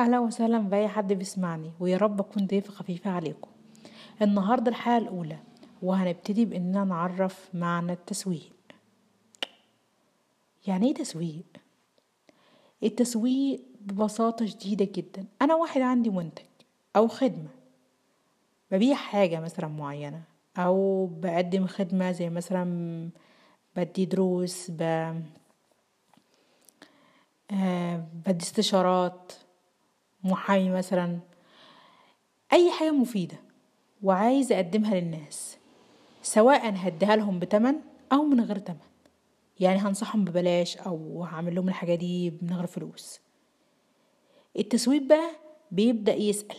أهلا وسهلا بأي حد بيسمعني ويا رب أكون ضيفة خفيفة عليكم. النهاردة الحلقة الأولى وهنبتدي بإننا نعرف معنى التسويق. يعني إيه تسويق؟ التسويق ببساطة شديدة جدا. أنا واحد عندي منتج أو خدمة. ببيع حاجة مثلا معينة أو بقدم خدمة زي مثلا بدي دروس ب... آه، بدي استشارات. محامي مثلا أي حاجة مفيدة وعايزة أقدمها للناس سواء هديها لهم بتمن أو من غير تمن. يعني هنصحهم ببلاش أو هعمل لهم الحاجة دي من غير فلوس. التسويق بقى بيبدأ يسأل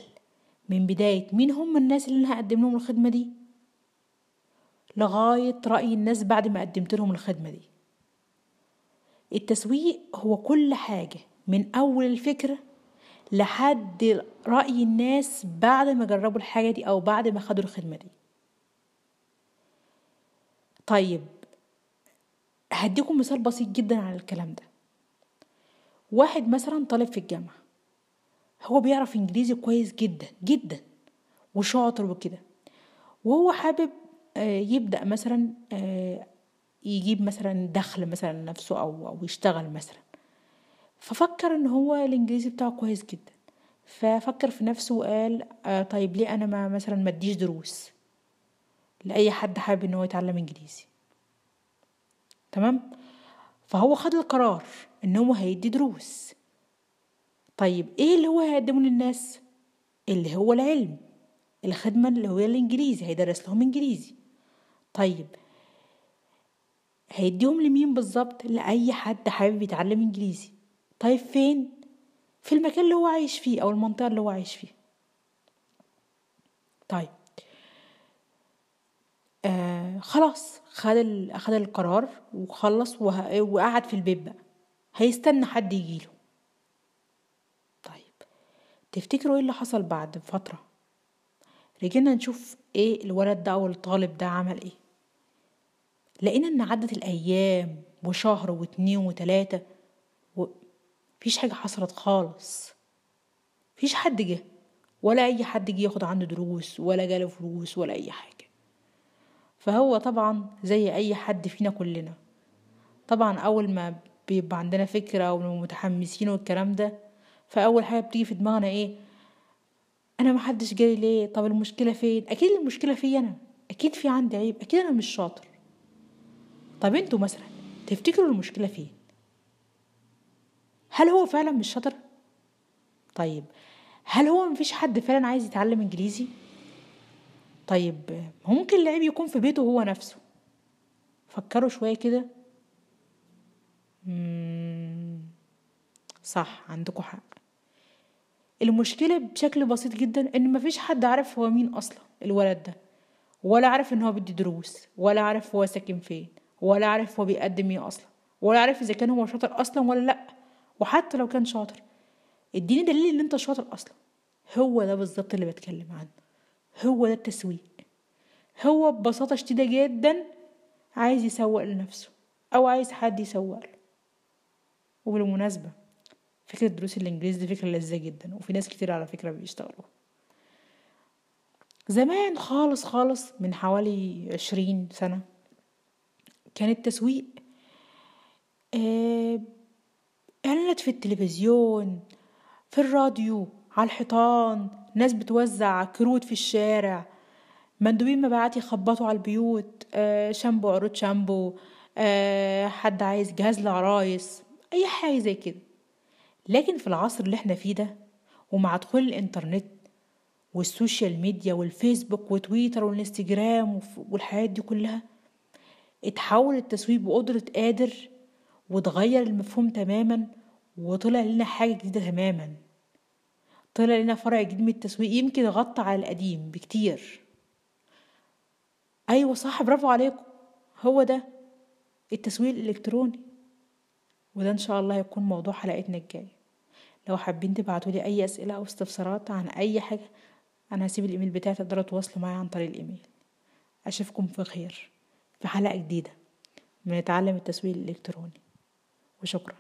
من بداية مين هم الناس اللي أنا هقدم لهم الخدمة دي؟ لغاية رأي الناس بعد ما قدمت لهم الخدمة دي. التسويق هو كل حاجة من أول الفكرة لحد رأي الناس بعد ما جربوا الحاجة دي أو بعد ما خدوا الخدمة دي. طيب هديكم مثال بسيط جدا على الكلام ده. واحد مثلا طالب في الجامعة هو بيعرف إنجليزي كويس جدا جدا وشاطر وكده. وهو حابب يبدأ مثلا يجيب مثلا دخل مثلا لنفسه أو أو يشتغل مثلا. ففكر إن هو الإنجليزي بتاعه كويس جدا. ففكر في نفسه وقال آه طيب ليه أنا ما مثلا ما اديش دروس لأي حد حابب إن هو يتعلم إنجليزي؟ تمام؟ فهو خد القرار إن هو هيدي دروس. طيب إيه اللي هو هيقدمه للناس؟ اللي هو العلم. الخدمة اللي هو الإنجليزي هيدرس لهم إنجليزي. طيب هيديهم لمين بالظبط؟ لأي حد حابب يتعلم إنجليزي. طيب فين؟ في المكان اللي هو عايش فيه أو المنطقة اللي هو عايش فيها طيب. آه خلاص. خد ال... خد القرار وخلص وه... وقعد في البيت بقى. هيستنى حد يجيله طيب. تفتكروا إيه اللي حصل بعد فترة؟ رجعنا نشوف إيه الولد ده أو الطالب ده عمل إيه. لقينا إن عدت الأيام وشهر واتنين وتلاتة. و... مفيش حاجة حصلت خالص. مفيش حد جه ولا أي حد جه ياخد عنده دروس ولا جاله فلوس ولا أي حاجة. فهو طبعا زي أي حد فينا كلنا. طبعا أول ما بيبقى عندنا فكرة ومتحمسين والكلام ده فأول حاجة بتيجي في دماغنا إيه؟ أنا محدش جالي ليه؟ طب المشكلة فين؟ أكيد المشكلة فيا أنا. أكيد في عندي عيب. أكيد أنا مش شاطر. طب أنتوا مثلا تفتكروا المشكلة فين؟ هل هو فعلا مش شاطر؟ طيب هل هو مفيش حد فعلا عايز يتعلم إنجليزي؟ طيب ممكن العيب يكون في بيته هو نفسه. فكروا شوية كده. صح عندكم حق. المشكلة بشكل بسيط جدا إن مفيش حد عارف هو مين أصلا الولد ده. ولا عارف إن هو بيدي دروس ولا عارف هو ساكن فين ولا عارف هو بيقدم إيه أصلا ولا عارف إذا كان هو شاطر أصلا ولا لأ. وحتى لو كان شاطر. اديني دليل ان انت شاطر أصلا. هو ده بالظبط اللي بتكلم عنه. هو ده التسويق. هو ببساطة شديدة جدا عايز يسوق لنفسه أو عايز حد يسوق له. وبالمناسبة فكرة دروس الانجليزي دي فكرة لذيذة جدا وفي ناس كتير على فكرة بيشتغلوا زمان خالص خالص من حوالي عشرين سنة كان التسويق آه إعلانات في التلفزيون في الراديو على الحيطان ناس بتوزع كروت في الشارع. مندوبين مبيعات يخبطوا على البيوت آه شامبو عروض شامبو آه حد عايز جهاز لعرايس أي حاجة زي كده. لكن في العصر اللي إحنا فيه ده ومع دخول الإنترنت وال social media والفيسبوك وتويتر والإنستجرام والحاجات دي كلها اتحول التسويق بقدرة قادر وتغير المفهوم تماما. وطلع لنا حاجة جديدة تماما. طلع لنا فرع جديد من التسويق يمكن غطى على القديم بكتير. أيوة صح برافو عليكم. هو ده التسويق الإلكتروني. وده إن شاء الله هيكون موضوع حلقتنا الجاية. لو حابين تبعتولي أي أسئلة أو استفسارات عن أي حاجة أنا هسيب الإيميل بتاعي تقدروا تواصلوا معايا عن طريق الإيميل. أشوفكم في خير في حلقة جديدة. من نتعلم التسويق الإلكتروني. وشكرا.